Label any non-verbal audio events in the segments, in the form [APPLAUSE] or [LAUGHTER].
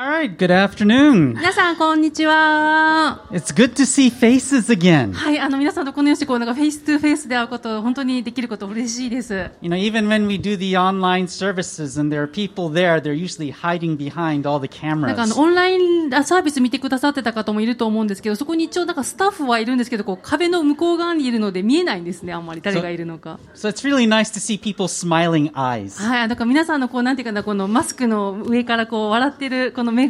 All right, good afternoon. 皆さん、こんにちは。It's good to see faces again. はい、あの、皆さんとこのように、こう、なんか、 face to face で会うこと、本当にできること、嬉しいです。You know, even when we do the online services and there are people there, they're usually hiding behind all the なんか、あ cameras. の、オンラインあサービス見てくださってた方もいると思うんですけど、そこに一応、なんか、スタッフはいるんですけど、こう、壁の向こう側にいるので、見えないんですね、あんまり、誰がいるのか。So it's really nice to see people's smiling eyes. はい、だから皆さんの、こう、なんていうかな、このマスクの上から、こう、笑ってる、この目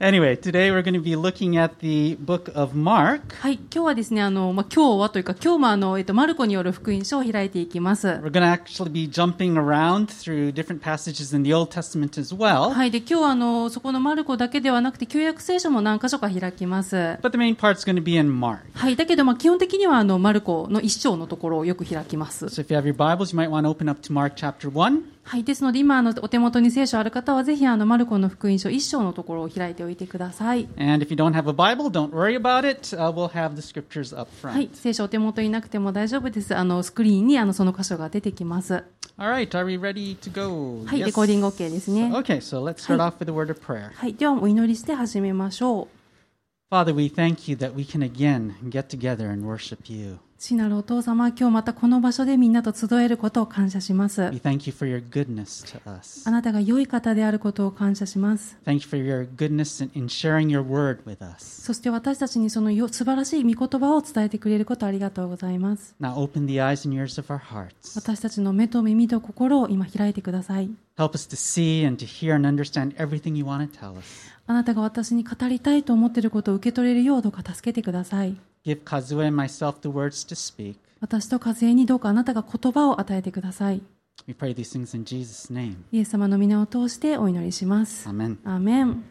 Anyway, today we're going to be looking at the book of Mark. はい。今日はですね、あの、まあ、今日はというか、今日もあの、えっと、マルコによる福音書を開いていきます。We're going to actually be jumping around through different passages in the Old Testament as well. はい。で、今日はあの、そこのマルコだけではなくて、旧約聖書も何箇所か開きます。But the main part's going to be in Mark. はい。だけど、まあ、基本的には、あの、マルコの一章のところをよく開きます。So if you have your Bibles, you might want to open up to Mark chapter 1. はい、ですので今あのお手元に聖書ある方はぜひあのマルコの福音書1章のところを開いておいてください。はい、聖書お手元になくても大丈夫です。あのスクリーンにあのその箇所が出てきます。はい、レコーディング OK ですね。はい、ではお祈りして始めましょう。父なるお父様、今日またこの場所でみんなと集えることを感謝します。あなたが良い方であることを感謝します。そして私たちにそのよ素晴らしい御言葉を伝えてくれることありがとうございます。私たちの目と耳と心を今開いてください。あなたが私に語りたいと思っていることを受け取れるようどうか助けてください。Give Kazue and myself the words to speak. 私と和江にどうかあなたが言葉を与えてください。We pray these things in Jesus' name. イエス様の皆を通してお祈りします。Amen. アーメン。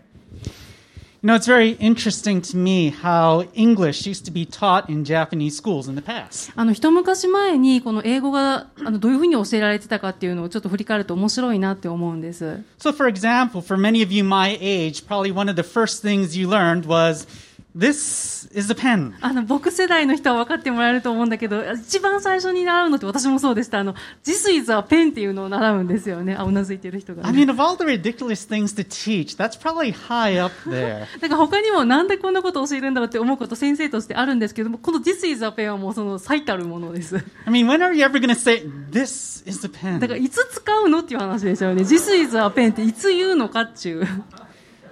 You know, it's very interesting to me how English used to be taught in Japanese schools in the past. あの、一昔前にこの英語があのどういうふうに教えられてたかっていうのをちょっと振り返ると面白いなって思うんです。So, for example, for many of you my age, probably one of the first things you learned was this is a pen. あの、僕世代の人は分かってもらえると思うんだけど、一番最初に習うのって私もそうでした。あの、This is a pen っていうのを習うんですよね。あ、うなずいてる人が、I ね。mean, of all the ridiculous things to teach, that's probably high up there. [LAUGHS] なんか他にもなんでこんなことを教えるんだろうって思うこと先生としてあるんですけども、この This is a pen はもうその最たるものです。I mean, when are you ever to say, this is the だから pen? いつ使うのっていう話ですよね。This is a pen っていつ言うのかっていう。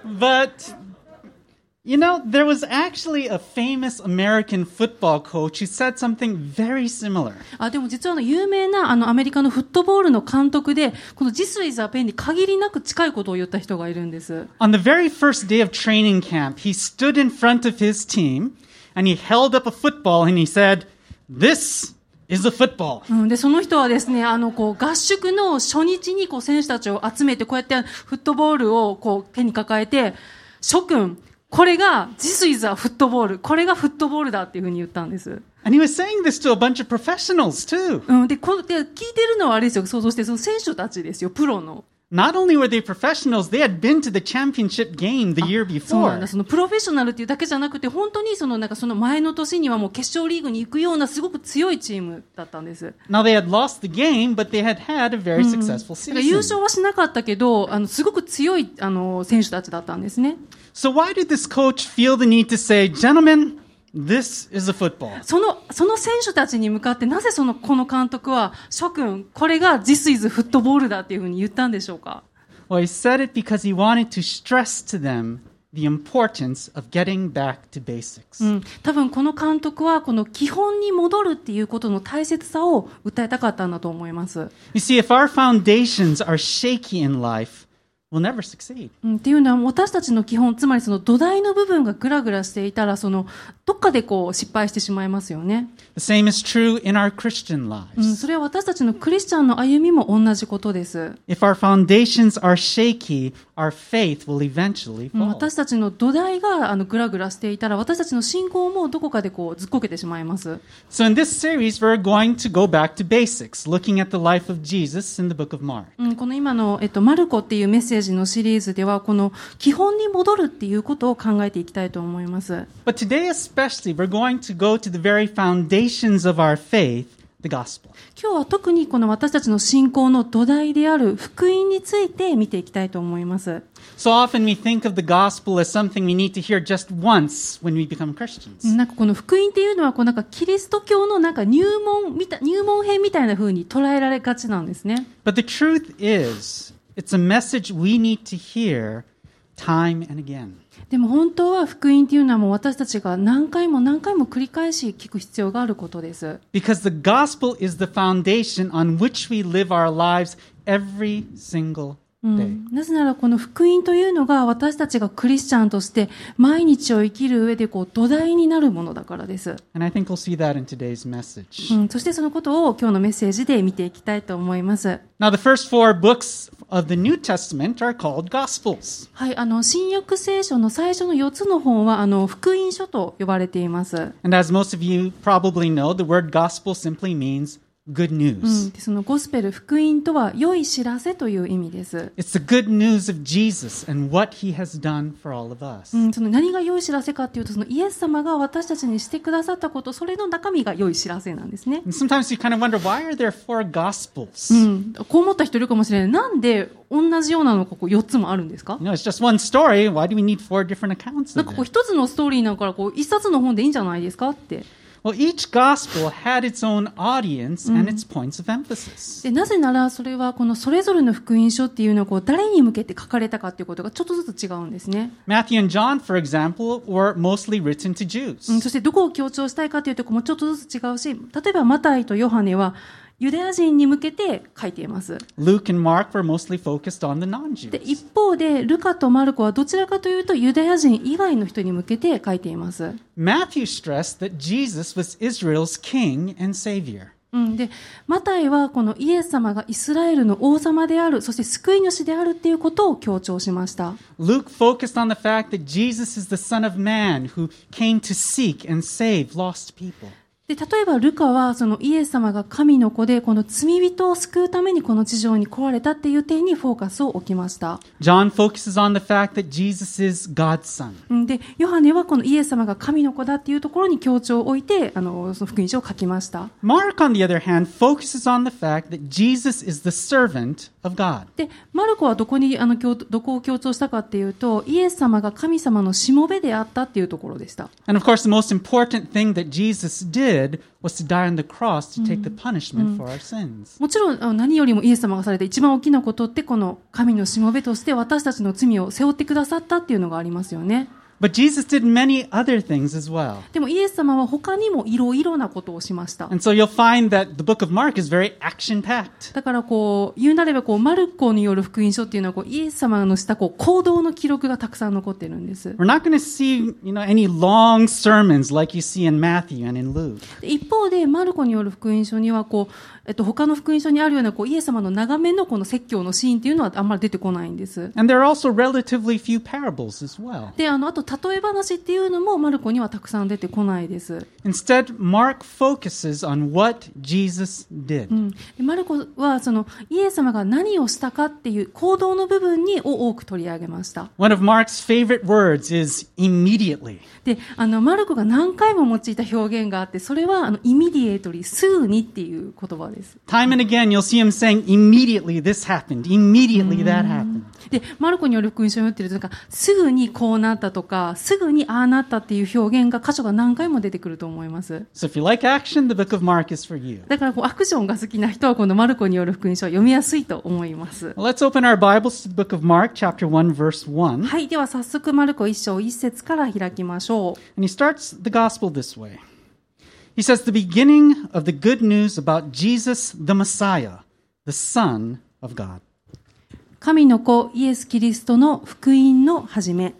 But, you know, there was actually a famous American football coach who said something very similar. あ、でも実はあの、有名なあの、アメリカのフットボールの監督で、この This is a pen に限りなく近いことを言った人がいるんです。 On the very first day of training camp, he stood in front of his team and he held up a football and he said, This is a football. うん、で、その人はですね、あの、こう、合宿の初日に、こう、選手たちを集めて、こうやってフットボールを、こう、手に抱えて、諸君、 これが、This is a フットボール。これがフットボールだっていうふうに言ったんです。And he was saying this to a bunch of professionals too. うん、で、こう、で、聞いてるのはあれですよ、想像して、その選手たちですよ、プロの。Not only were they professionals, they had been to the championship game the year そうなん before. だ。そのプロフェッショナルっていうだけじゃなくて、本当にその、なんかその前の年にはもう決勝リーグに行くようなすごく強いチームだったんです。Now they had lost the game, but they had had a very successful だから優 season. 勝はしなかったけど、あの、すごく強い、あの、選手たちだったんですね。So why did this coach feel the need to say, gentlemen, this is a football? その、その選手たちに向かって、なぜその、この監督は、諸君、これが This is フットボールだっていうふうに言ったんでしょうか Well, he said it because he wanted to stress to them the importance of getting back to basics. うん。多分この監督は、この基本に戻るっていうことの大切さを訴えたかったんだと思います。You see, if our foundations are shaky in life, will never succeed. うん、っていうのは私たちの基本、つまりその土台の部分がグラグラしていたら、そのどっかでこう失敗してしまいますよね。The same is true in our Christian うん、lives. それは私たちのクリスチャンの歩みも同じことです。If our foundations are shaky, our faith will eventually うん fall. 私たちの土台があのグラグラしていたら、私たちの信仰もどこかでこうずっこけてしまいます。So in this series, we're going to go back to basics, looking at the life of Jesus in the book of Mark. うん、この今の、えっと、マルコっていうメッセージこの。今日は特に私たちの信仰の土台である福音について見ていきたいと思います。この福音っいうのはキリスト教の入門編みたいなふうに捉えられがちなんですね。it's a message we need to hear time and again. でも本当は福音っていうのはもう私たちが何回も何回も繰り返し聞く必要があることです。 Because the gospel is the foundation on which we live our lives every single なぜならこの福音というのが私たちがクリスチャンとして毎日を生きる上でこう土台になるものだからです。そしてそのことを今日のメッセージで見ていきたいと思います。新約聖書の最初の4つの本はあの福音書と呼ばれています。good news. そのゴスペル、福音とは良い知らせという意味です。何が良い知らせかというと、そのイエス様が私たちにしてくださったこと、それの中身が良い知らせなんですね。Kind of wonder, why are there four gospels? こう思った人いるかもしれない。なんで同じようなのがここ4つもあるんですか？なんか一つのストーリーなんかこう一冊の本でいいんじゃないですか？って。でなぜならそれはこのそれぞれの福音書っていうのをこう誰に向けて書かれたかっていうことがちょっとずつ違うんですね。Matthew ン for example, were mostly written to Jews. そしてどこを強調したいかっていうとこもちょっとずつ違うし、例えばマタイとヨハネは、ユダヤ人に向けて書いています。一方で、ルカとマルコはどちらかというと、ユダヤ人以外の人に向けて書いています。マタイはこのイエス様がイスラエルの王様である、そして救い主であるということを強調しました。ルカはイエス様がイスラエルの王様、てであるということを強調しました。で、例えばルカはそのイエス様が神の子でこの罪人を救うためにこの地上に来られたっていう点にフォーカスを置きました。John focuses on the fact that Jesus is God's Son. うんで、ヨハネはこのイエス様が神の子だっていうところに強調を置いて、あの、その福音書を書きました。Mark, on the other hand, focuses on the fact that Jesus is the servant of God. で、マルコはどこに、あの、強どこを強調したかっていうと、イエス様が神様のしもべであったっていうところでした。And of course, the most important thing that Jesus did was to die on the cross to take the punishment for our sins. もちろん、何よりもイエス様がされた一番大きなことって、この神のしもべとして私たちの罪を背負ってくださったっていうのがありますよね。でも、イエス様は他にもいろいろなことをしました。だから、こう、言うなれば、こう、マルコによる福音書っていうのは、こう、イエス様のした、こう、行動の記録がたくさん残ってるんです。で、一方で、マルコによる福音書には、こう、えっと、他の福音書にあるようなこう、イエス様の長めのこの説教のシーンっていうのはあんまり出てこないんです。And there are also relatively few parables as well. で、あの、あと、例え話っていうのもマルコにはたくさん出てこないです。Instead, Mark focuses on what Jesus did. うん、でマルコはそのイエス様が何をしたかっていう行動の部分にを多く取り上げました。One of Mark's favorite words is immediately. で、あの、マルコが何回も用いた表現があって、それは、あの、 immediately、すぐにっていう言葉です。Time and again, you'll see him saying, immediately this happened, immediately that happened. で、マルコによる福音書を読ってると、なんか、すぐにこうなったとか、すぐにああなったっていう表現が箇所が何回も出てくると思います。So if you like action, the book of Mark is for you. だから、こう、アクションが好きな人は、このマルコによる福音書は読みやすいと思います。Let's open our Bibles to the book of Mark, chapter 1, verse 1. はい。では、早速、マルコ一章一節から開きましょう。And he starts the gospel this way. He says, The beginning of the good news about Jesus the Messiah, the Son of God. 神の子イエス・キリストの福音の始め。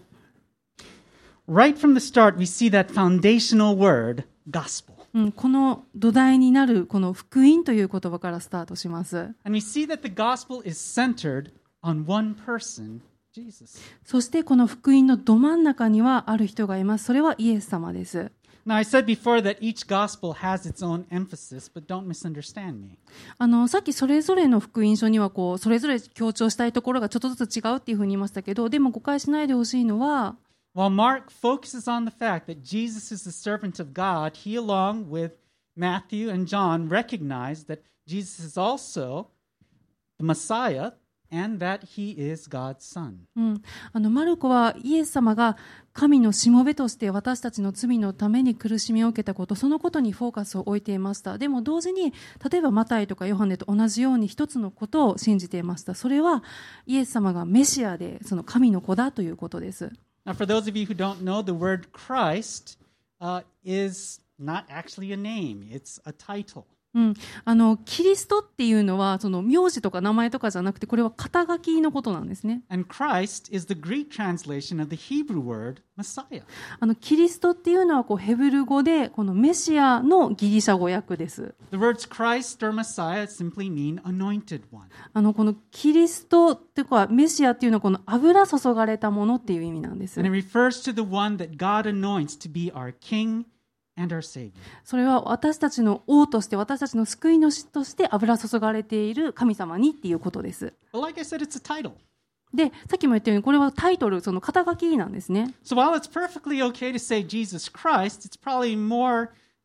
Right from the start, we see that foundational word, gospel. うん、この土台になるこの福音という言葉からスタートします。And we see that the gospel is centered on one person, Jesus. そしてこの福音のど真ん中にはある人がいます。それはイエス様です。Now, I said before that each gospel has its own emphasis, but don't misunderstand me. あの、さっきそれぞれの福音書にはこう、それぞれ強調したいところがちょっとずつ違うっていうふうに言いましたけど、でも誤解しないでほしいのは、 While Mark focuses on the fact that Jesus is the servant of God, he, along with Matthew and John, recognize that Jesus is also the Messiah and that he is God's son. うん、あのマルコはイエス様が神のしもべとして私たちの罪のために苦しみを受けたことそのことにフォーカスを置いていました。でも同時に例えばマタイとかヨハネと同じように一つのことを信じていましたそれはイエス様がメシアでその神の子だということです。Now, for those of you who don't know, the word Christ uh, is not actually a name, it's a title. うん、あのキリストっていうのはその名字とか名前とかじゃなくてこれは肩書きのことなんですね。キリストっていうのはこうヘブル語でこのメシアのギリシャ語訳です。あのこのキリストっていうかメシアっていうのはこの油注がれたものっていう意味なんです。それは私たちの王として私たちの救い主として油注がれている神様にっていうことです。で、さっきも言ったようにこれはタイトル、その肩書きなんですね。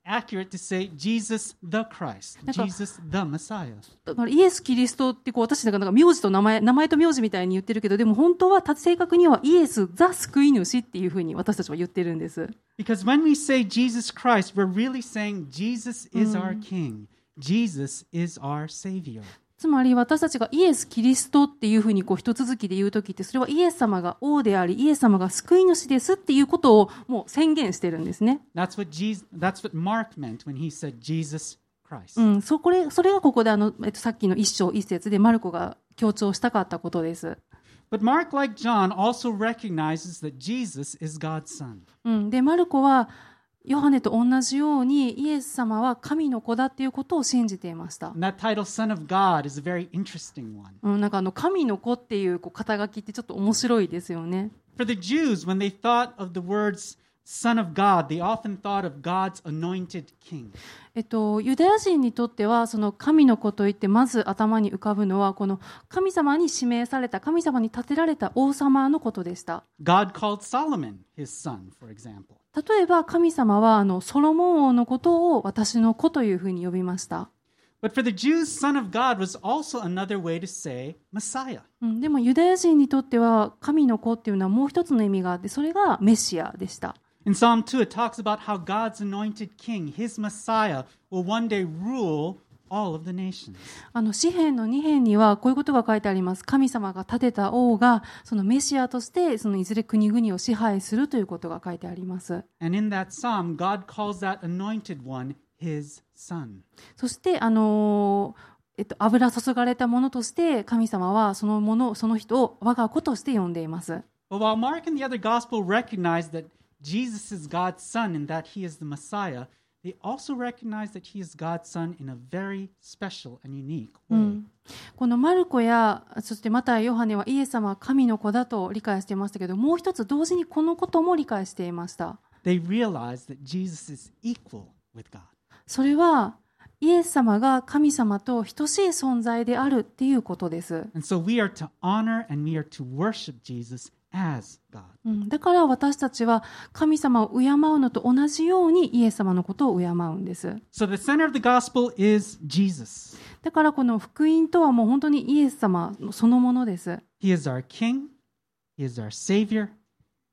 Accurate to say Jesus the Christ, Jesus the Messiah. だからイエス・キリストってこう私たちがなんか名字と名前名前と名字みたいに言ってるけどでも本当は正確にはイエス・ザ・救い主っていうふうに私たちは言ってるんです Because when we say Jesus Christ, we're really saying Jesus is our King, Jesus is our Savior. つまり私たちがイエス・キリストっていうふうにこう一続きで言うときってそれはイエス様が王でありイエス様が救い主ですっていうことをもう宣言してるんですね。That's what Jesus, that's what Mark meant when he said Jesus Christ. うん、そこれそれがここであの、えっと、さっきの一章一節でマルコが強調したかったことです。But Mark, like John, also recognizes that Jesus is God's Son. うん、でマルコはヨハネと同じようにイエス様は神の子だということを信じていました。なんかあの神の子っていう肩書きってちょっと面白いですよね。Son of God, they often thought of God's anointed king. えっと、ユダヤ人にとってはその神の子といってまず頭に浮かぶのはこの神様に指名された神様に立てられた王様のことでした。God called Solomon his son, for example. 例えば神様はあのソロモン王のことを私の子というふうに呼びました。But for the Jews, Son of God was also another way to say でもユダヤ人にとっては神の子っていうのはもう一つの意味があってそれがメシアでした。In Psalm 2, it talks about how God's anointed king, his Messiah, will one day rule all of the nations. あの詩篇の2編にはこういうことが書いてあります。神様が立てた王がそのメシアとしてそのいずれ国々を支配するということが書いてあります。And in that psalm, God calls that anointed one his son. そして、あのーえっと、油注がれたものとして神様はそのものその人を我が子として呼んでいます。But while Mark and the other gospel recognize that Jesus is God's son and that he is the Messiah, they also recognize that he is God's son in a very special and unique way. このマルコやそしてまたヨハネはイエス様は神の子だと理解していましたけどもう一つ同時にこのことも理解していました。They realize that Jesus is equal with God. それはイエス様が神様と等しい存在であるっていうことです。And so we are to honor and we are to worship Jesus as God. うんだから私たちは神様を敬うのと同じようにイエス様のことを敬うんです。So the center of the gospel is Jesus. だからこの福音とはもう本当にイエス様そのものです。He is our king, he is our savior,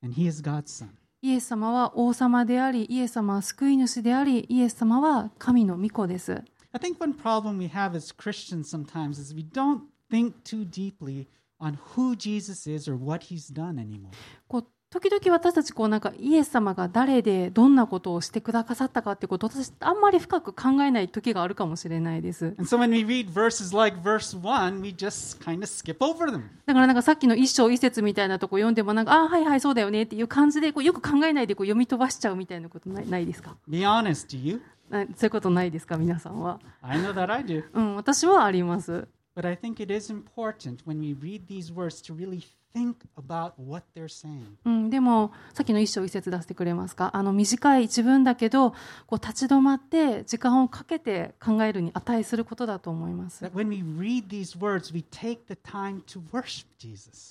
and he is God's son. イエス様は王様であり、イエス様は救い主であり、イエス様は神の御子です。I think one problem we have as Christians sometimes is we don't think too deeply on who Jesus is or what he's done anymore. こう時々私たちこうなんかイエス様が誰でどんなことをしてくださったかってことを私あんまり深く考えない時があるかもしれないです。And so when we read verses like verse 1, we just kind of skip over them. だからなんかさっきの一章一節みたいなとこ読んでもなんか、ああ、はいはいそうだよねっていう感じでこうよく考えないでこう読み飛ばしちゃうみたいなことないないですか？Be honest, do you? なそういうことないですか皆さんは？I know that I do. うん、私はあります。But I think it is important when we read these words to really think about what they're saying. うん、でも、さっきの一章一節出してくれますかあの、短い一文だけど、こう立ち止まって、時間をかけて考えるに値することだと思います。 That when we read these words, we take the time to worship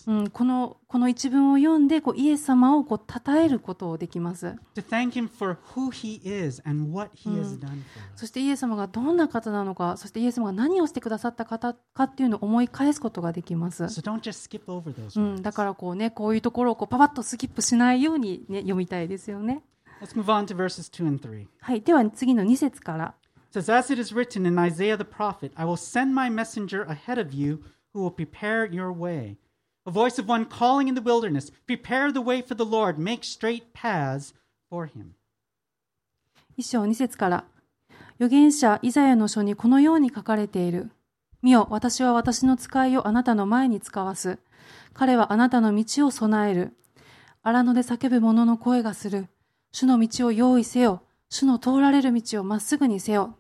うんこのこの一文を読んでこうイエス様をこう称えることをできます。そしてイエス様がどんな方なのか、そしてイエス様が何をしてくださった方かっていうのを思い返すことができます。うん、だからこうねこういうところをこうパパッとスキップしないようにね読みたいですよね。はい、では次の2節から。A voice of one calling in the wilderness, Prepare the way for the Lord, make straight paths for him. 一章二節から。預言者イザヤの書にこのように書かれている。見よ、私は私の使いをあなたの前に使わす。彼はあなたの道を備える。荒野で叫ぶ者の声がする。主の道を用意せよ。主の通られる道をまっすぐにせよ。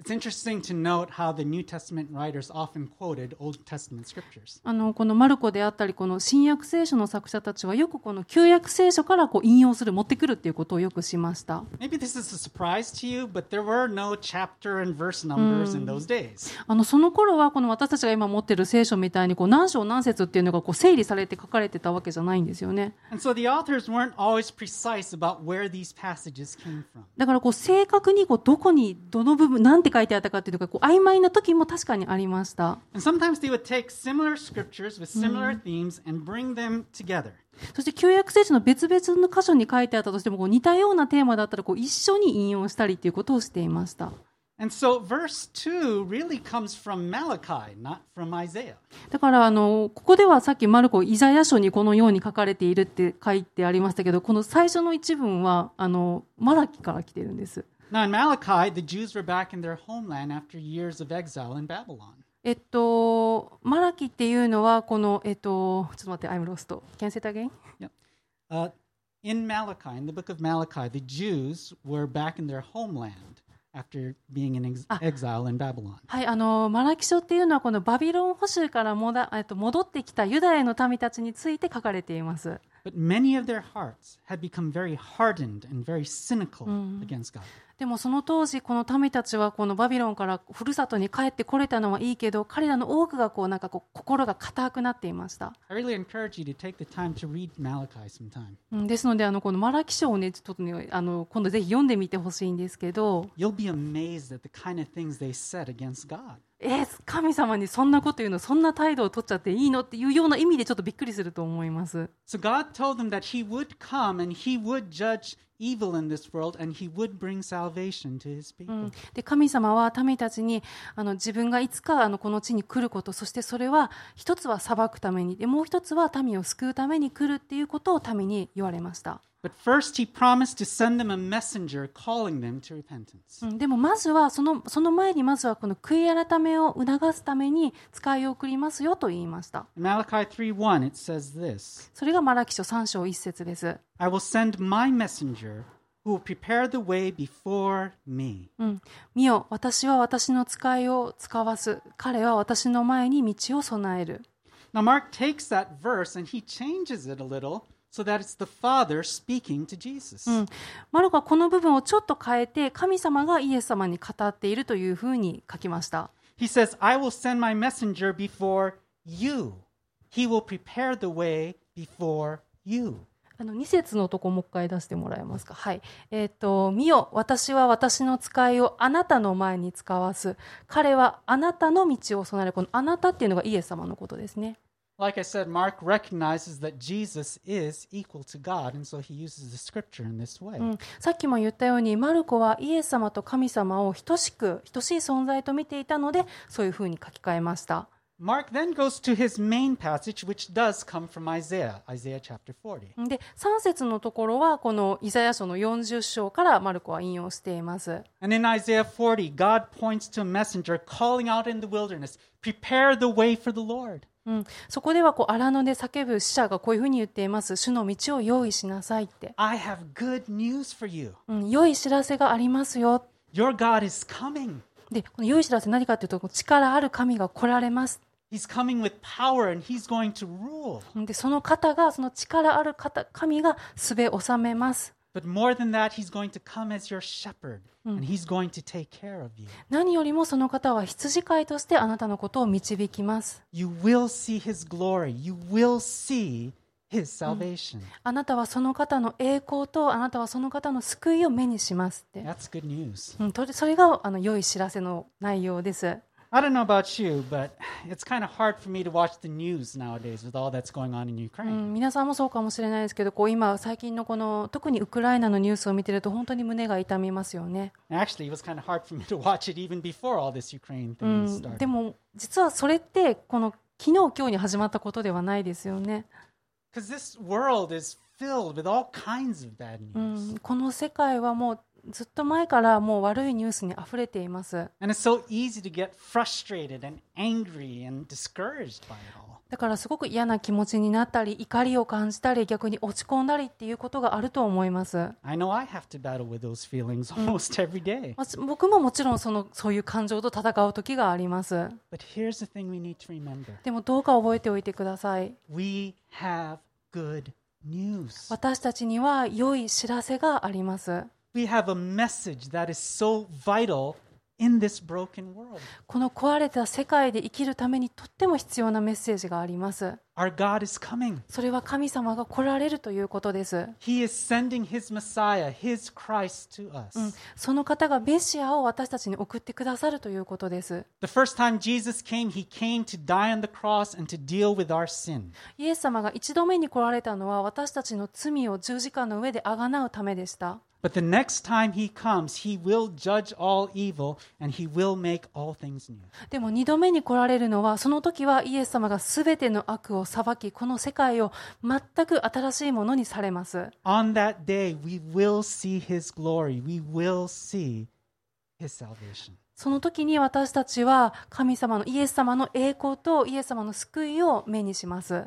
It's interesting to note how the New Testament writers often quoted Old Testament scriptures. あの、このマルコであったり、この新約聖書の作者たちはよくこの旧約聖書からこう引用する、持ってくるっていうことをよくしました。Maybe this is a surprise to you, but there were no chapter and verse numbers in those days. あの、その頃はこの私たちが今持ってる聖書みたいにこう何章何節っていうのがこう整理されて書かれてたわけじゃないんですよね。And so the authors weren't always precise about where these passages came from. だからこう正確にこうどこにどの部分、なんて書いてあったかっていうのがこう曖昧な時も確かにありました。And sometimes they would take similar scriptures with similar themes and bring them together. そして旧約聖書の別々の箇所に書いてあったとしてもこう似たようなテーマだったらこう一緒に引用したりっていうことをしていました。And so verse 2 really comes from Malachi, not from Isaiah. だからあの、ここではさっきマルコ、イザヤ書にこのように書かれているって書いてありましたけど、この最初の一文は、あの、マラキから来てるんです。Now, in Malachi, the Jews were back in their homeland after years of exile in Babylon. えっと、マラキっていうのは、この、えっと、ちょっと待って、I'm lost. Can you say it again? Yep. Uh, in Malachi, in the book of Malachi, the Jews were back in their homeland after being in ex- exile in Babylon. はい、あの、マラキ書っていうのは、このバビロン捕囚からもだ、えっと、戻ってきたユダヤの民たちについて書かれています。 But many of their hearts had become very hardened and very cynical against God. でもその当時、この民たちはこのバビロンからふるさとに帰ってこれたのはいいけど、彼らの多くがこうなんかこう心が硬くなっていました。Really ですので、あの、このマラキ書をね、ちょっとね、あの、今度ぜひ読んでみてほしいんですけど、You'll be amazed at the kind of things they said against God. えー神様にそんなこと言うの、そんな態度を取っちゃっていいのっていうような意味でちょっとびっくりすると思います。So God told them that He would come and He would judge evil in this world and He would bring salvation to His people. で神様は民たちにあの自分がいつかあのこの地に来ることそしてそれは一つは裁くためにでもう一つは民を救うために来るっていうことを民に言われました、But first, He promised to send them a messenger calling them to repentance. うん、でもまずはそのその前にまずはこの悔い改めを促すために使いを送りますよと言いました Malachi 3:1, it says this それがマラキ書3章1節です I will send my messenger who will prepare the way before me. うん、見よ私は私の使いを使わす彼は私の前に道を備える Now, Mark takes that verse and he changes it a little so that it's the Father speaking to Jesus. うん、マルコはこの部分をちょっと変えて神様がイエス様に語っているというふうに書きました。He says, I will send my messenger before you. He will prepare the way before you. あの2節のとこもう一回出してもらえますか？はい。えっ、と、見よ、私は私の使いをあなたの前に使わす。彼はあなたの道を備える。このあなたっていうのがイエス様のことですね。Like I said, Mark recognizes that Jesus is equal to God, and so he uses the scripture in this way. うん、さっきも言ったように、マルコはイエス様と神様を等しく、等しい存在と見ていたので、そういうふうに書き換えました。Mark then goes to his main passage, which does come from Isaiah, Isaiah chapter 40. で、3節のところは、このイザヤ書の40章からマルコは引用しています。And in Isaiah 40, God points to a messenger calling out in the wilderness, Prepare the way for the Lord. うん、そこではこう荒野で叫ぶ死者がこういうふうに言っています。主の道を用意しなさいって。I have good news for you. うん、良い知らせがありますよ。Your God is coming. で、この良い知らせ何かというと、力ある神が来られます。He's coming with power and he's going to rule. で、その方が、その力ある方、神がすべ収めます。But more than that, he's going to come as your shepherd and he's going to take care of you. 何よりもその方は羊飼いとしてあなたのことを導きます。You will see his glory. You will see his salvation. あなたはその方の栄光とあなたはその方の救いを目にしますって。That's good news. うん、とそれがあの良い知らせの内容です。I don't know about you, but it's kind of hard for me to watch the news nowadays with all that's going on in う Ukraine. ん、皆さんもそうかもしれないですけど、こう今最近のこの特にウクライナのニュースを見てると本当に胸が痛みますよね。Actually, it was kind of hard for me to watch it even before all this Ukraine う thing ん、started. でも実はそれってこの昨日今日に始まったことではないですよね。Because this world is filled with all kinds of bad う news. ん、この世界はもうずっと前からもう悪いニュースにあふれています。だからすごく嫌な気持ちになったり、怒りを感じたり、逆に落ち込んだりっていうことがあると思います。[LAUGHS] 僕ももちろんそ,のそういう感情と戦う時があります。でもどうか覚えておいてください。私たちには良い知らせがあります。We have a message that is so vital in this broken world. この壊れた世界で生きるためにとっても必要なメッセージがあります。Our God is coming. それは神様が来られるということです。He is sending His Messiah, His Christ to us. その方がメシアを私たちに送ってくださるということです。The first time Jesus came, He came to die on the cross and to deal with our sin. イエス様が一度目に来られたのは私たちの罪を十字架の上であがなうためでした。But the next time He comes, He will judge all evil and He will make all things new. でも二度目に来られるのはその時はイエス様が全ての悪を裁きこの世界を全く新しいものにされます。 On that day, we will see His glory. We will see His salvation. その時に私たちは神様のイエス様の栄光とイエス様の救いを目にします。っ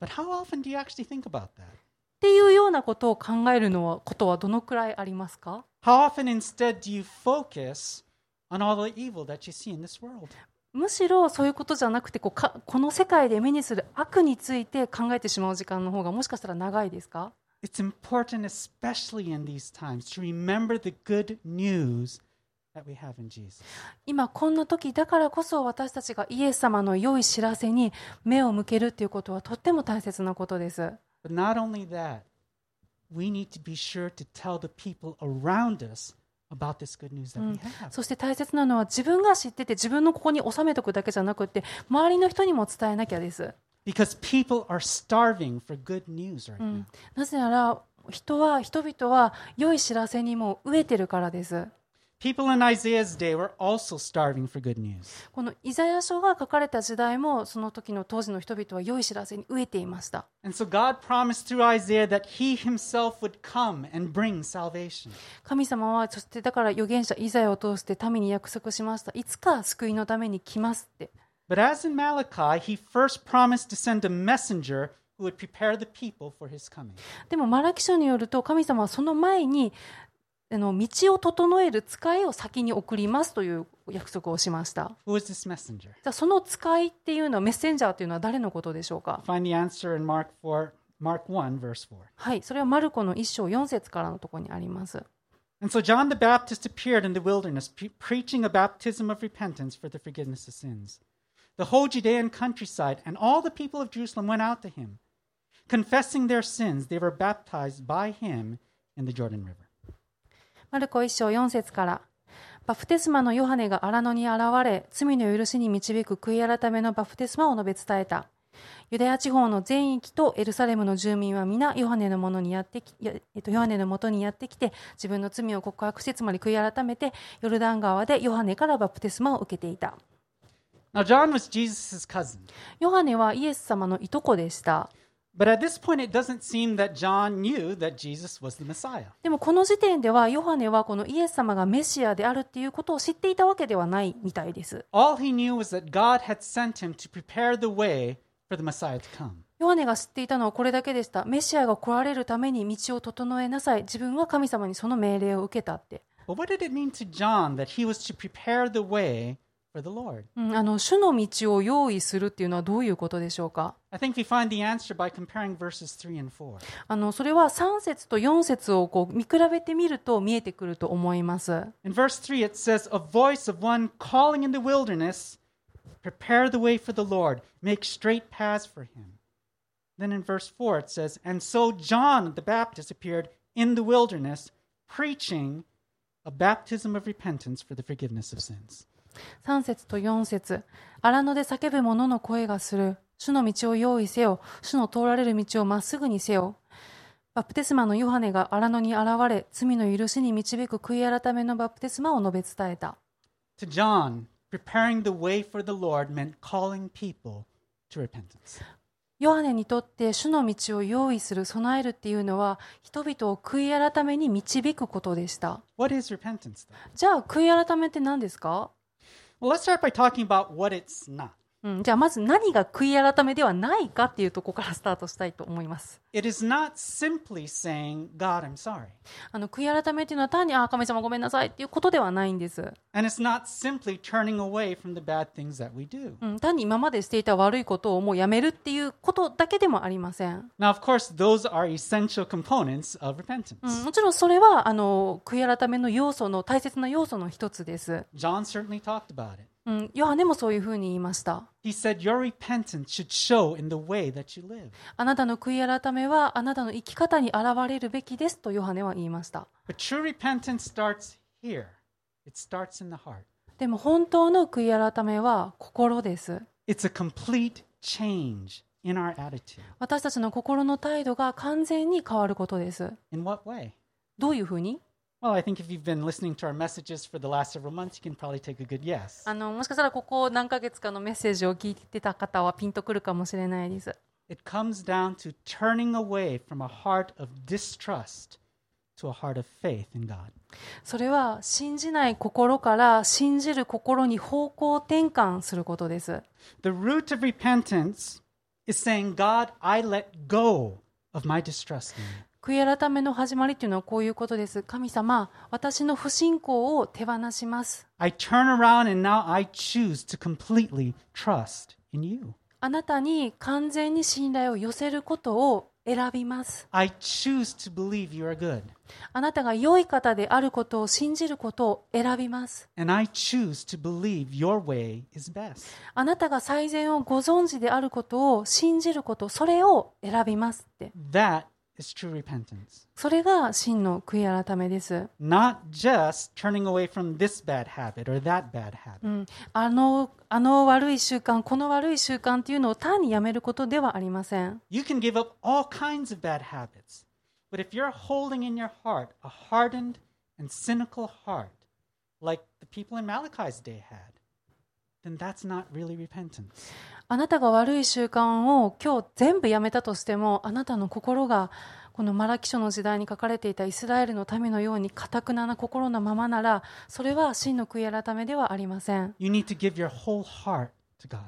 But how often do you actually think about that? ていうようなことを考えるのはことはどのくらいありますか How often instead do you focus on all the evil that you see in this world? むしろそういうことじゃなくてこうかこの世界で目にする悪について考えてしまう時間の方がもしかしたら長いですか It's important, especially in these times, to remember the good news that we have in Jesus. 今こんな時だからこそ私たちがイエス様の良い知らせに目を向けるっていうことはとっても大切なことです。But not only that, we need to be sure to tell the people around us about this good news that we have. そして大切なのは自分が知ってて自分のここに収めとくだけじゃなくって周りの人にも伝えなきゃです。Because people are starving for good news right now. なぜなら人は人々は良い知らせにも飢えてるからです。People in Isaiah's day were also starving for good news. このイザヤ書が書かれた時代もその時の当時の人々は良い知らせに飢えていました。And so God promised through Isaiah that he himself would come and bring salvation. 神様はそしてだから預言者イザヤを通して民に約束しました。いつか救いのために来ますって。But as in Malachi, he first promised to send a messenger who would prepare the people for his coming. でもマラキ書によると神様はその前にあの道を整える使いを先に送りますという約束をしました。Who is this messenger? じゃあその使いっていうのはメッセンジャーというのは誰のことでしょうか Find the answer in Mark 4, Mark 1, verse 4. はい、それはマルコの一章4節からのところにあります。And so John the Baptist appeared in the wilderness, pre- preaching a baptism of repentance for the forgiveness of sins. The whole Judean countryside and all the people of Jerusalem went out to him. Confessing their sins, they were baptized by him in the Jordan River. マルコ一章4節からバプテスマのヨハネが荒野に現れ罪の許しに導く悔い改めのバプテスマを述べ伝えたユダヤ地方の全域とエルサレムの住民は皆ヨハネのものにやってき、やえっと、ヨハネのもとにやってきて自分の罪を告白してつまり悔い改めてヨルダン川でヨハネからバプテスマを受けていた Now, John was Jesus' cousin. ヨハネはイエス様のいとこでした。でもこの時点ではヨハネはこのイエス様がメシアであるっていうことを知っていたわけではないみたいです。ヨハネが知っていたのはこれだけでした。メシアが来られるために道を整えなさい。自分は神様にその命令を受けたって。for the Lord? うん、あの主の道を用意するっていうのはどういうことでしょうか I think we find the answer by comparing verses 3 and 4. あのそれは3節と4節をこう見比べてみると見えてくると思います。 In verse 3, it says, A voice of one calling in the wilderness, Prepare the way for the Lord, make straight paths for him. Then in verse 4, it says, And so John the Baptist appeared in the wilderness, preaching a baptism of repentance for the forgiveness of sins. 3節と4節荒野で叫ぶ者の声がする。主の道を用意せよ。主の通られる道をまっすぐにせよ。バプテスマのヨハネが荒野に現れ、罪の許しに導く悔い改めのバプテスマを述べ伝えた。To John, preparing the way for the Lord meant calling people to repentance. ヨハネにとって主の道を用意する、備えるっていうのは、人々を悔い改めに導くことでした。じゃあ、悔い改めって何ですか？Well, let's start by talking about what it's not. うん、じゃあまず何が悔い改めではないかっていうところからスタートしたいと思います。あの悔い改めっていうのは単に、ああ、神様ごめんなさいっていうことではないんです。単に今までしていた悪いことをもうやめるっていうことだけでもありません。うん、もちろんそれはあの悔い改めの要素の大切な要素の一つです。うん、ヨハネもそういうふうに言いました。あなたの悔い改めはあなたの生き方に現れるべきですとヨハネは言いました。でも本当の悔い改めは心です。私たちの心の態度が完全に変わることです。どういうふうに？Well, I think if you've been listening to our messages for the last several months, you can probably take a good guess. あのもしかしたらここ何ヶ月かのメッセージを聞いてた方はピンとくるかもしれないです。It comes down to turning away from a heart of distrust to a heart of faith in God. それは信じない心から信じる心に方向転換することです。The root of repentance is saying, God, I let go of my distrust in you. 悔い改めの始まりっていうのはこういうことです。神様、私の不信仰を手放します。I turn around and now I choose to completely trust in you. あなたに完全に信頼を寄せることを選びます。I choose to believe you are good. あなたが良い方であることを信じることを選びます。And I choose to believe your way is best. あなたが最善をご存知であることを信じること、それを選びますって。That is true repentance. それが真の悔い改めです。 Not just turning away from this bad habit or that bad habit. うん、あの、あの悪い習慣、この悪い習慣っていうのを単にやめることではありません。 You can give up all kinds of bad habits. But if you're holding in your heart a hardened and cynical heart, like the people in Malachi's day had, then that's not really repentance. あなたが悪い習慣を今日全部やめたとしても、あなたの心がこのマラキ書の時代に書かれていたイスラエルの民のように堅くなな心のままなら、それは真の悔い改めではありません。You need to give your whole heart to God.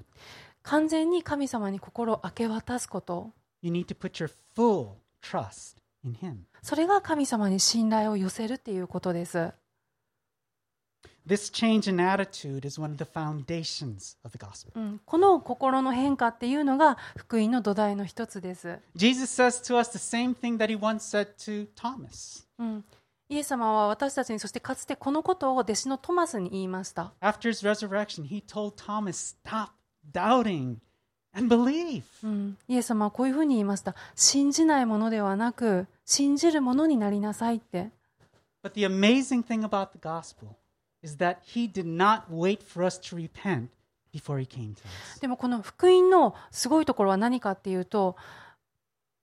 完全に神様に心を明け渡すこと。You need to put your full trust in Him. それが神様に信頼を寄せるっていうことです。This change in attitude is one of the foundations of the gospel. うん、この心の変化っていうのが福音の土台の一つです。Jesus says to us the same thing that He once said to Thomas. うん、イエス様は私たちにそしてかつてこのことを弟子のトマスに言いました。After His resurrection, He told Thomas, Stop doubting and believe. うん、イエス様はこういうふうに言いました。信じないものではなく、信じるものになりなさいって。But the amazing thing about the gospel is that He did not wait for us to repent before He came to us. でもこの福音のすごいところは何かっていうと、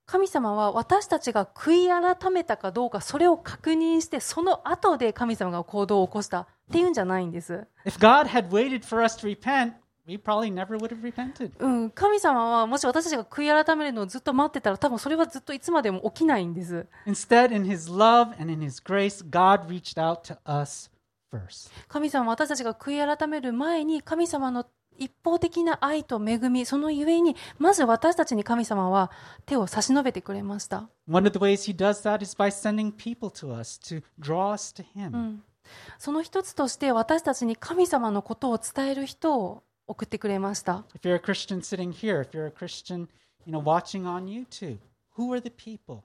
神様は私たちが悔い改めたかどうか、それを確認して、その後で神様が行動を起こしたっていうんじゃないんです。If God had waited for us to repent, we probably never would have repented. うん、神様はもし私たちが悔い改めるのをずっと待ってたら多分それはずっといつまでも起きないんです。Instead, in His love and in His grace, God reached out to us. 神様は私たちが悔い改める前に神様の一方的な愛と恵みそのゆえにまず私たちに神様は手を差し伸べてくれました、One of the ways He does that is by sending people to us to draw us to Him. うん、その一つとして私たちに神様のことを伝える人を送ってくれました If you're a Christian sitting here, if you're a Christian, you know, watching on YouTube, who are the people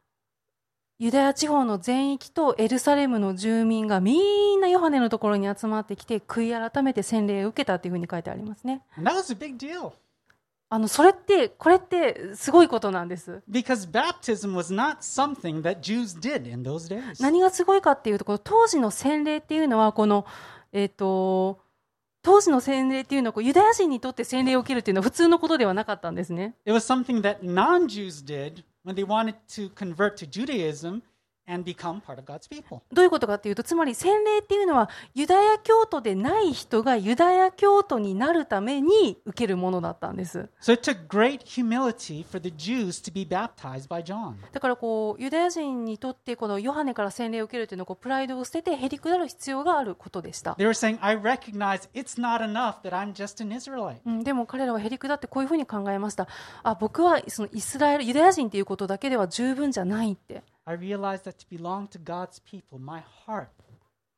ユダヤ地方の全域とエルサレムの住民がみんなヨハネのところに集まってきて、悔い改めて洗礼を受けたっていうふうに書いてありますね。And that was a big deal あの、それって、これってすごいことなんです。because baptism was not something that Jews did in those days. 何がすごいかっていうと、この当時の洗礼っていうのは、この、えっ、と、当時の洗礼っていうのはこう、ユダヤ人にとって洗礼を受けるっていうのは普通のことではなかったんですね。It was something that non Jews did when they wanted to convert to Judaism どういうことかっていうと、つまり洗礼っていうのは、ユダヤ教徒でない人がユダヤ教徒になるために受けるものだったんです。So it took great humility for the Jews to be baptized by John. だからこう、ユダヤ人にとってこのヨハネから洗礼を受けるというのはこう、プライドを捨ててへりくだる必要があることでした。They were saying, I recognize it's not enough that I'm just an Israelite. うん、でも彼らはへりくだってこういうふうに考えました。あ、僕はそのイスラエル、ユダヤ人っていうことだけでは十分じゃないって。I realized that to belong to God's people, my heart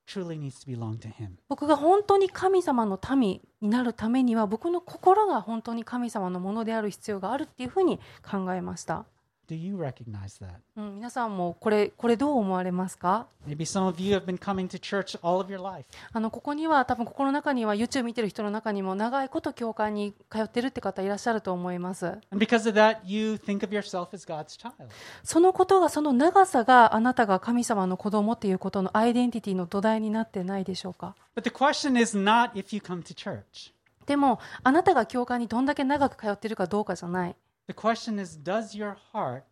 truly needs to belong to Him. 僕が本当に神様の民になるためには僕の心が本当に神様のものである必要があるっていうふうに考えました、Do you recognize that? うん、皆さんもこれ,これどう思われますか？ここには多分ここの中には YouTube 見てる人の中にも長いこと教会に通ってるって方いらっしゃると思います。そのことがその長さがあなたが神様の子供っていうことのアイデンティティの土台になってないでしょうか？でもあなたが教会にどんだけ長く通ってるかどうかじゃない。The question is, does your heart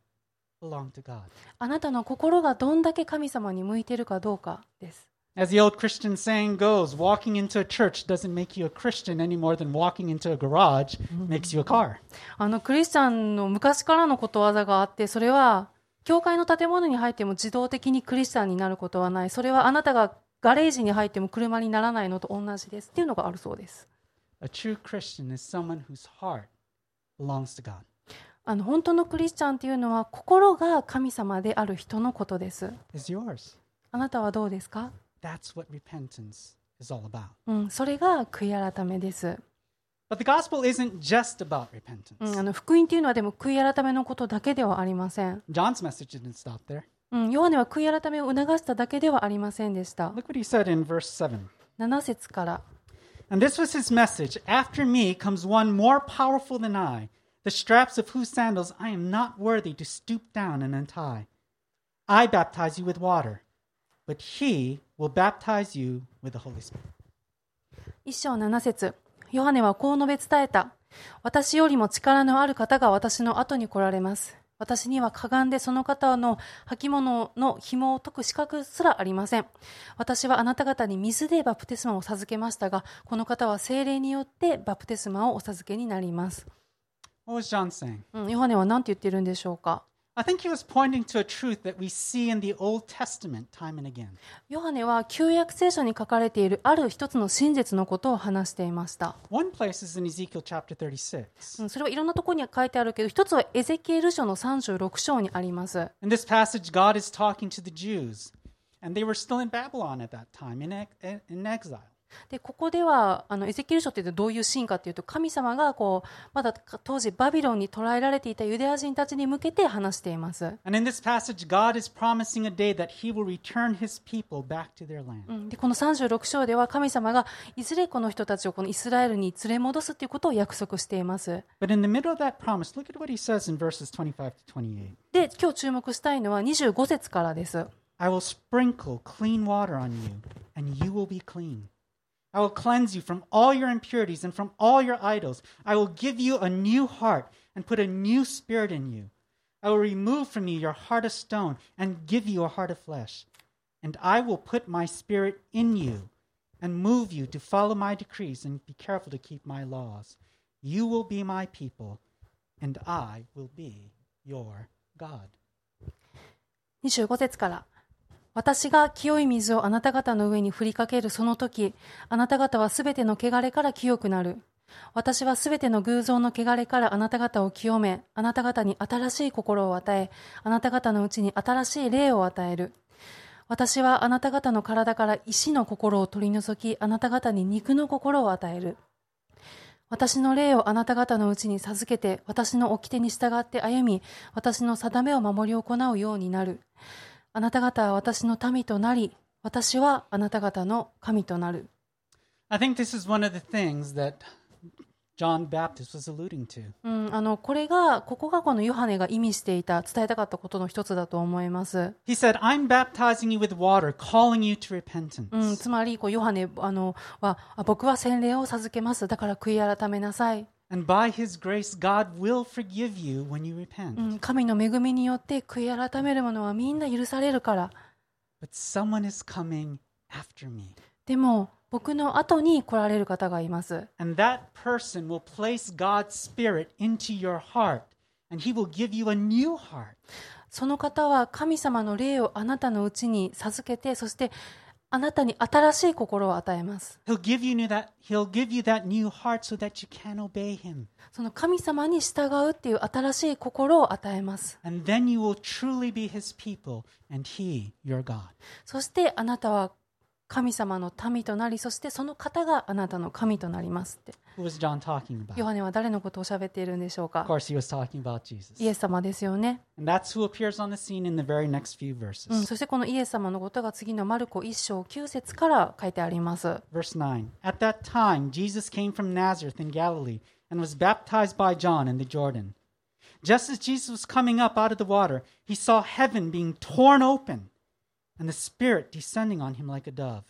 belong to God? あなたの心がどんだけ神様に向いてるかどうかです As the old Christian saying goes, walking into a church doesn't make you a Christian any more than walking into a garage makes you a car. あのクリスチャンの昔からのことわざがあってそれは教会の建物に入っても自動的にクリスチャンになることはないそれはあなたがガレージに入っても車にならないのと同じですっていうのがあるそうです A true Christian is someone whose heart belongs to God. あの本当のクリスチャンっていうのは心が神様である人のことです.あなたはどうですか repentance. うん、それが悔い改めです、But the gospel isn't just about うん、repentance. あの福音っていうのはでも悔い改めのことだけではありません、John's message didn't stop there. うん、ヨハネは悔い改めを促しただけではありませんでした Look what he said in verse 7. 7節から、And this was his message After me comes one more powerful than I, the straps of whose sandals I am not worthy to stoop down and untie. I baptize you with water, but he will baptize you with the Holy Spirit. 一章7節ヨハネはこう述べ伝えた。私よりも力のある方が私の後に来られます。私にはかがんでその方の履物の紐を解く資格すらありません。私はあなた方に水でバプテスマを授けましたが、この方は精霊によってバプテスマをお授けになります。What was John saying? うん、ヨハネは何て言ってるんでしょうか I think he was pointing to a truth that we see in the Old Testament time and again. ヨハネは旧約聖書に書かれているある一つの真実のことを話していました。One place is in Ezekiel chapter 36. うんそれはいろんなところに書いてあるけど、一つはエゼキエル書の36章にあります。In this passage, God is talking to the Jews, and they were still in Babylon at that time, in, ex- in exile. でここではあのエゼキエル書ってどういうシーンかというと神様がこうまだ当時バビロンに捕らえられていたユダヤ人たちに向けて話しています、And in this passage, God is promising a day that He will return His people back to their land. うんでこの36章では神様がいずれこの人たちをこのイスラエルに連れ戻すということを約束しています But in the middle of that promise, look at what He says in verses 25 to 28. で今日注目したいのは25節からです I will sprinkle clean water on you, and you will be clean. I will cleanse you from all your impurities and from all your idols. I will give you a new heart and put a new spirit in you. I will remove from you your heart of stone and give you a heart of flesh. And I will put my spirit in you and move you to follow my decrees and be careful to keep my laws. You will be my people, and I will be your God. 25節から 私が清い水をあなた方の上に振りかけるその時あなた方はすべての汚れから清くなる。私はすべての偶像の汚れからあなた方を清めあなた方に新しい心を与えあなた方のうちに新しい霊を与える。私はあなた方の体から石の心を取り除きあなた方に肉の心を与える。私の霊をあなた方のうちに授けて私の掟に従って歩み私の定めを守り行うようになる。あなた方は私の民となり、私はあなた方の神となる。I think this is one of the things that John Baptist was alluding to. うん、あの、これが、ここがこのヨハネが意味していた、伝えたかったことの一つだと思います。He said, I'm baptizing you with water, calling you to repentance. うん、つまり、こう、ヨハネ、あの、は、あ僕は洗礼を授けます。だから悔い改めなさい。神の恵みによって悔い改めるものはみんな許されるから。でも僕の後に来られる方がいます。その方は神様の霊をあなたのうちに授けて、そしてあなたに新しい心を与えます。その神様に従うっていう新しい心を与えます。そしてあなたは神様の民となり、そしてその方があなたの神となりますって。ヨ?ハネは誰のことを喋っているんでしょう Of か course, he was talking about Jesus. イエス様ですよね。And that's who appears on the scene in the very next few うん.そしてこのイエス様のことが次のマルコ1章9節から書いてあります。Verse 9 At that time, Jesus came from Nazareth in Galilee and was baptized by John in the Jordan. Just as Jesus was coming up out of the water, he saw heaven being torn open and the Spirit descending on him like a dove.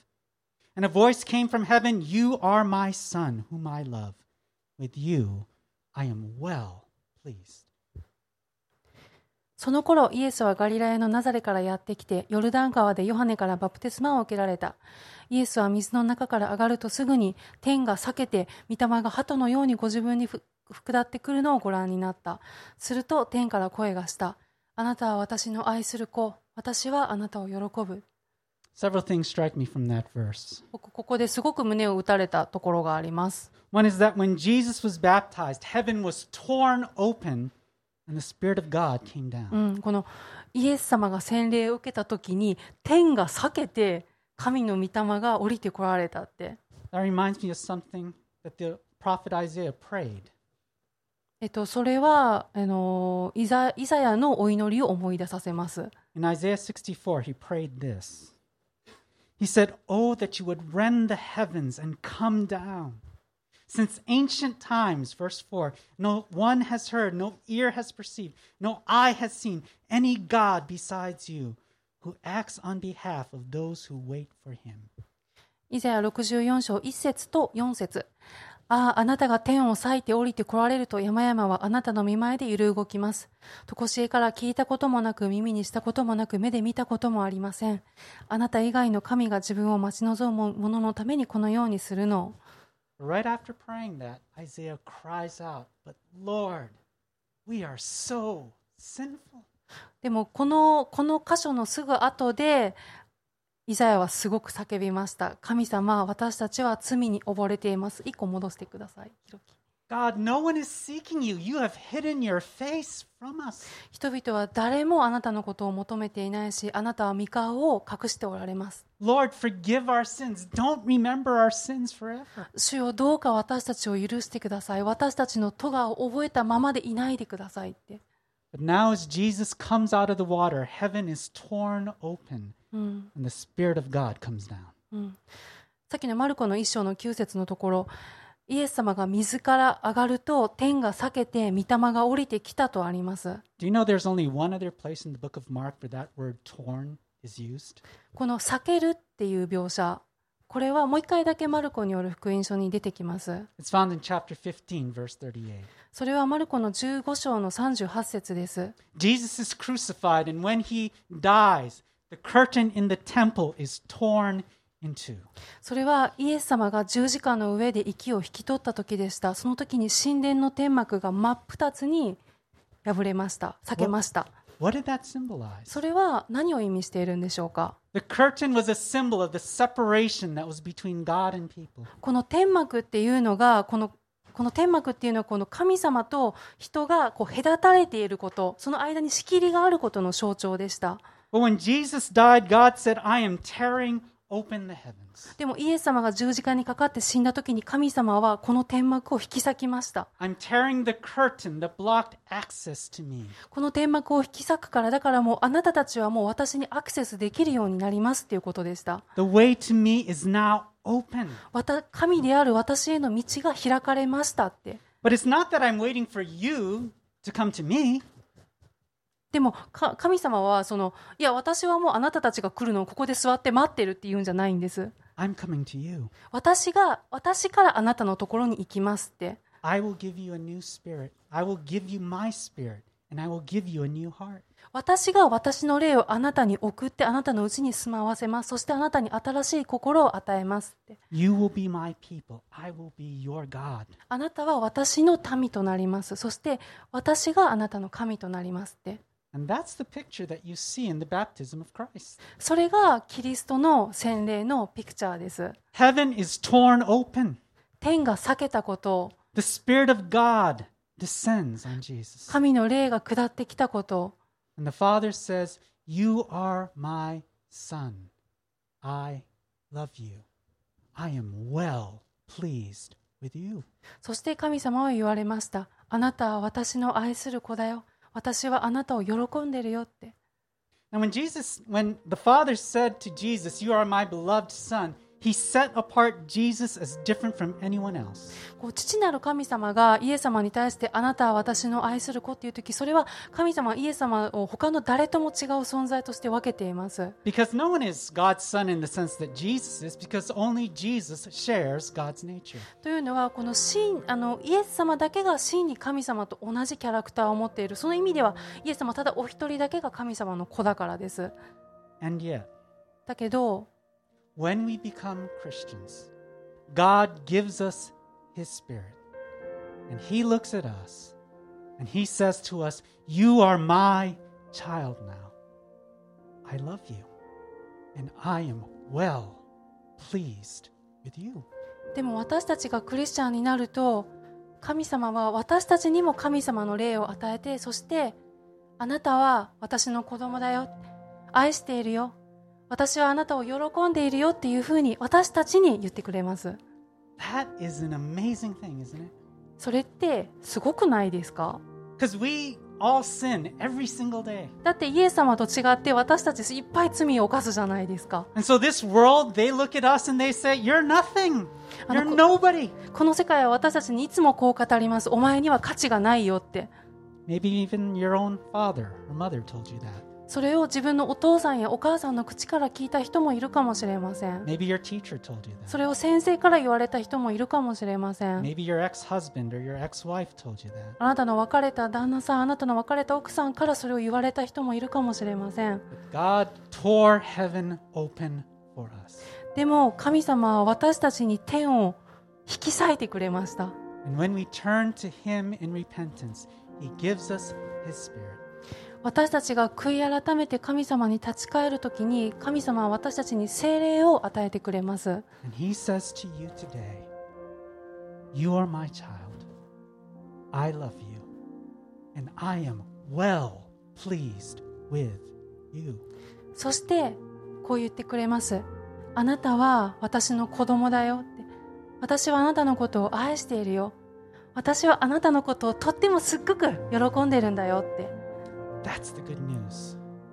And a voice came from heaven You are my Son, whom I love. With you I am well pleased. その頃イエスはガリラヤのナザレからやってきてヨルダン川でヨハネからバプテスマを受けられたイエスは水の中から上がるとすぐに天が裂けて御霊が鳩のようにご自分にふ下ってくるのをご覧になったすると天から声がしたあなたは私の愛する子私はあなたを喜ぶ Several things strike me from that verse. ここですごく胸を打たれたところがあります One is that when Jesus was baptized, heaven was torn open and the Spirit of God came down. うん、このイエス様が洗礼を受けた時に天が裂けて神の御霊が降りてこられたって That reminds me of something that the prophet Isaiah prayed. えっと、それはあのイザイザヤのお祈りを思い出させます。In Isaiah 64, he prayed this. He said, Oh, that you would rend the heavens and come down. Since ancient times, verse 4, no one has heard, no ear has perceived, no eye has seen any God besides you who acts on behalf of those who wait for him. イザヤ64章1節と4節ああ、あなたが天を裂いて降りて来られると山々はあなたの見前で揺る動きます。とこしえから聞いたこともなく耳にしたこともなく目で見たこともありません。あなた以外の神が自分を待ち望む者のためにこのようにするのを。Right after praying that, Isaiah cries out, But Lord, we are so sinful. でもこの、この箇所のすぐ後で、イザヤはすごく叫びました。神様、私たちは罪に溺れています。一個戻してください。God, no one is seeking you. You have hidden your face from us. 人々は誰もあなたのことを求めていないし、あなたは御顔を隠しておられます。Lord, forgive our sins. Don't remember our sins forever. 主よどうか私たちを許してください。私たちの咎を覚えたままでいないでくださいって。But now, as Jesus comes out of the water, heaven is torn open, さっきのマルコの一章の9節のところ、イエス様が水から上がると天が裂けて御霊が降りてきたとあります。この裂けるっていう描写、これはもう一回だけマルコによる福音書に出てきます。それはマルコの15章の38節です。The curtain in the temple is torn in two. それはイエス様が十字架の上で息を引き取った時でした。その時に神殿の天幕が真っ二つに破れました。裂けました。What did that symbolize? それは何を意味しているんでしょうか？The curtain was a symbol of the separation that was between God and people. この天幕っていうのがこのこの天幕っていうのはこの神様と人がこう隔たれていることその間に仕切りがあることの象徴でした But when Jesus died, God said, I am tearing open the heavens. でもイエス様が十字架にかかって死んだ時に神様はこの天幕を引き裂きました I'm tearing the curtain that blocked access to me. この天幕を引き裂くからだからもうあなたたちはもう私にアクセスできるようになりますっていうことでした The way to me is now open. わた神である私への道が開かれましたって But it's not that I'm waiting for you to come to me. でもか神様はそのいや私はもうあなたたちが来るのをここで座って待ってるって言うんじゃないんです I'm coming to you. 私が私からあなたのところに行きますって I will give you a new spirit. I will give you my spirit, and I will give you a new heart. 私が私の霊をあなたに送ってあなたのうちに住まわせますそしてあなたに新しい心を与えますって You will be my people. I will be your God. あなたは私の民となりますそして私があなたの神となりますって And that's the picture that you see in the baptism of Christ. それがキリストの洗礼のピクチャーです Heaven is torn open. 天が裂けたこと、The Spirit of God descends on Jesus. 神の霊が下ってきたこと、And the Father says, You are my Son. I love you. I am well pleased with you. そして神様は言われました。あなたは私の愛する子だよ。私はあなたを喜んでるよって。 Now, when Jesus, when the Father said to Jesus, You are my beloved Son, he set apart Jesus as different from anyone else. こう父なる神様がイエス様に対してあなたは私の愛する子っていう時それは神様はイエス様を他の誰とも違う存在として分けています Because no one is God's Son in the sense that Jesus is, because only Jesus shares God's nature. というのはこの真あのイエス様だけが真に神様と同じキャラクターを持っているその意味ではイエス様ただお一人だけが神様の子だからです And yet, だけど when we become Christians, God gives us His Spirit. And He looks at us and He says to us, You are my child now. I love you. And I am well pleased with you. でも私たちがクリスチャンになると神様は私たちにも神様の霊を与えてそしてあなたは私の子供だよ愛しているよ私はあなたを喜んでいるよっていうふうに私たちに言ってくれます That is an amazing thing, isn't it? それってすごくないですか Because we all sin every single day. だってイエス様と違って私たちいっぱい罪を犯すじゃないですか And so this world, they look at us and they say, You're nothing. You're nobody. この世界は私たちにいつもこう語りますお前には価値がないよって Maybe even your own father or mother told you that. それを自分のお父さんやお母さんの口から聞いた人もいるかもしれません。それを先生から言われた人もいるかもしれません。あなたの別れた旦那さんあなたの別れた奥さんからそれを言われた人もいるかもしれません。でも神様は私たちに手を引き裂いてくれました。私たちが悔い改めて神様に立ち返るときに神様は私たちに精霊を与えてくれます。And He says to you today, You are my child. I love you, and I am well pleased with you. そしてこう言ってくれますあなたは私の子供だよって私はあなたのことを愛しているよ私はあなたのことをとってもすっごく喜んでるんだよって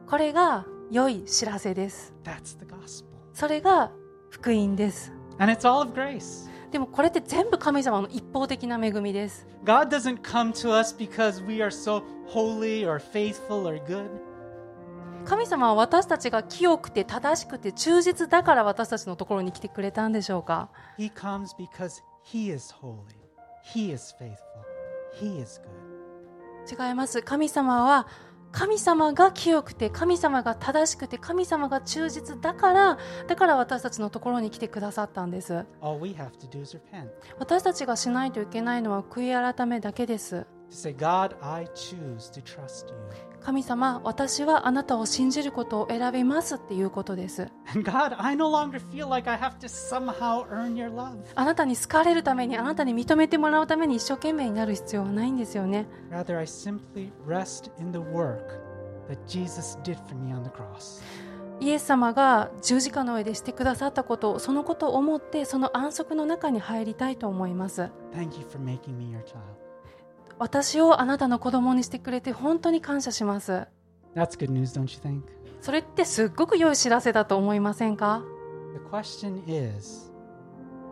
これが良い知らせです。それが福音です。でもこれって全部神様の一方的な恵みです。神様は私たちが清くて正しくて忠実だから私たちのところに来てくれたんでしょうか？違います。神様は神様が清くて神様が正しくて神様が忠実だからだから私たちのところに来てくださったんです.私たちがしないといけないのは悔い改めだけです神様、私はあなたを信じることを選びますっていうことです。あなたに好かれるために、あなたに認めてもらうために一生懸命になる必要はないんですよね。イエス様が十字架の上でしてくださったことをそのことを思ってその安息の中に入りたいと思います。私をあなたの子供にしてくれて本当に感謝します That's good news, don't you think? それってすっごく良い知らせだと思いませんか The question is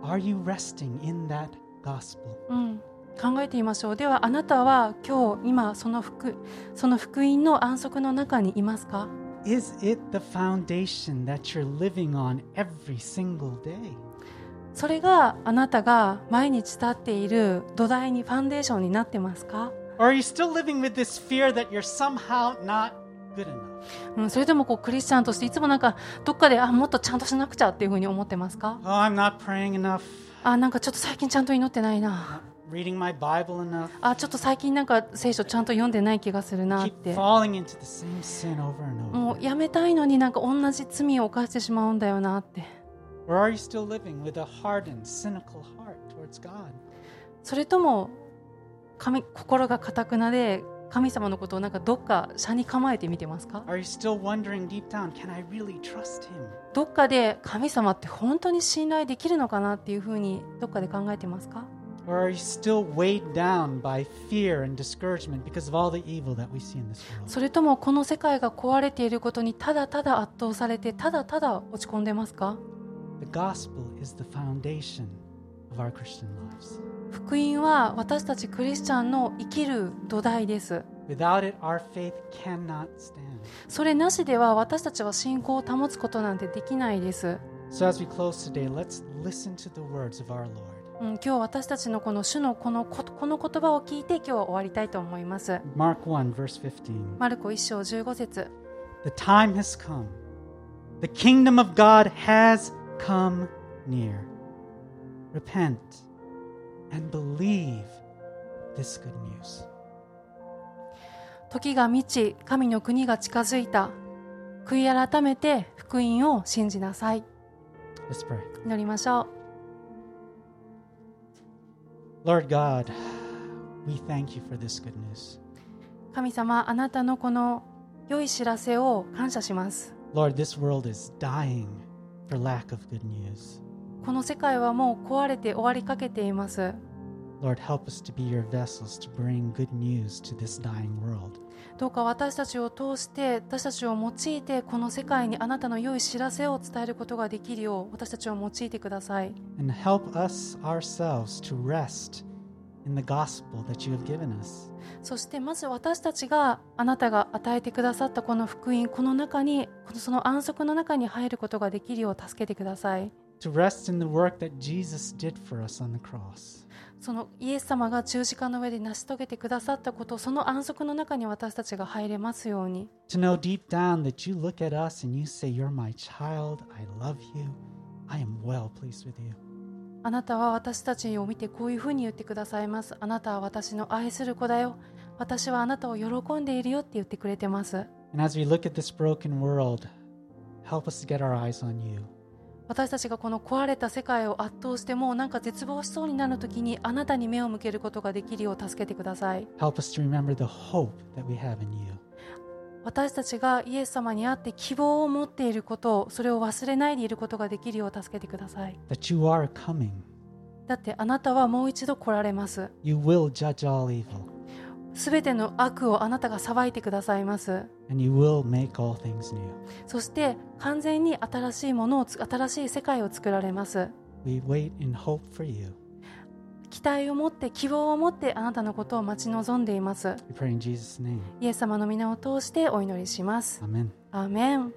Are you resting in that gospel? うん考えてみましょうではあなたは今日今その福その福音の安息の中にいますか Is it the foundation that you're living on every single day? それがあなたが毎日立っている土台にファンデーションになってますか？Or are you still living with this fear that you're somehow not good enough? うん、それともこうクリスチャンとしていつもなんかどっかであもっとちゃんとしなくちゃっていうふうに思ってますか？Oh, I'm not praying enough, あなんかちょっと最近ちゃんと祈ってないな reading my Bible enough. あちょっと最近なんか聖書ちゃんと読んでない気がするなって falling into the same sin over and over. もうやめたいのになんか同じ罪を犯してしまうんだよなってそれとも神心がかたくなで神様のことをなんかどっか社に構えてみてますか、どっかで神様って本当に信頼できるのかなっていうふうにどっかで考えてますか？それともこの世界が壊れていることにただただ圧倒されてただただ落ち込んでますか？The gospel is the foundation of our Christian lives. 福音は私たちクリスチャンの生きる土台です Without it, our faith cannot stand. それなしでは私たちは信仰を保つことなんてできないです、So, as we close today, let's listen to the words of our Lord. うん、今日私たちのこの主のこのここの言葉を聞いて今日は終わりたいと思います Mark 1, verse 15. マルコ1章15節 The time has come. The kingdom of God has come near. Repent and believe this good news. 時が満ち神の国が近づいた悔い改めて福音を信じなさい Let's pray. 祈りましょう Lord God, we thank you for this good news. 神様あなたのこの良い知らせを感謝します Lord, this world is dying for lack of good news. この世界はもう壊れて終わりかけています Lord, help us to be your vessels to bring good news to this dying world. どうか私たちを通して私たちを用いてこの世界にあなたの良い知らせを伝えることができるよう私たちを用いてください And help us ourselves to rest in the gospel that you have given us. そしてまず私たちがあなたが与えてくださったこの福音この中にこのその安息の中に入ることができるよう助けてください To rest in the work that Jesus did for us on the cross. そのイエス様が十字架の上で成し遂げてくださったことその安息の中に私たちが入れますように To know deep down that you look at us and you say, You're my child, I love you, I am well pleased with you. あなたは私たちを見てこういうふうに言ってくださいますあなたは私の愛する子だよ私はあなたを喜んでいるよって言ってくれてます And as we look at this broken world, help us to get our eyes on you. 私たちがこの壊れた世界を圧倒してもうなんか絶望しそうになる時にあなたに目を向けることができるよう助けてください Help us to remember the hope that we have in you. 私たちがイエス様に会って希望を持っていることをそれを忘れないでいることができるよう助けてください That you are coming. だってあなたはもう一度来られます You will judge all evil. すべての悪をあなたが裁いてくださいます And you will make all things new. そして完全に新しいものをつ新しい世界を作られます We wait in hope for you. 期待を持って希望を持ってあなたのことを待ち望んでいます We pray in Jesus' name. イエス様の皆を通してお祈りします Amen. アーメン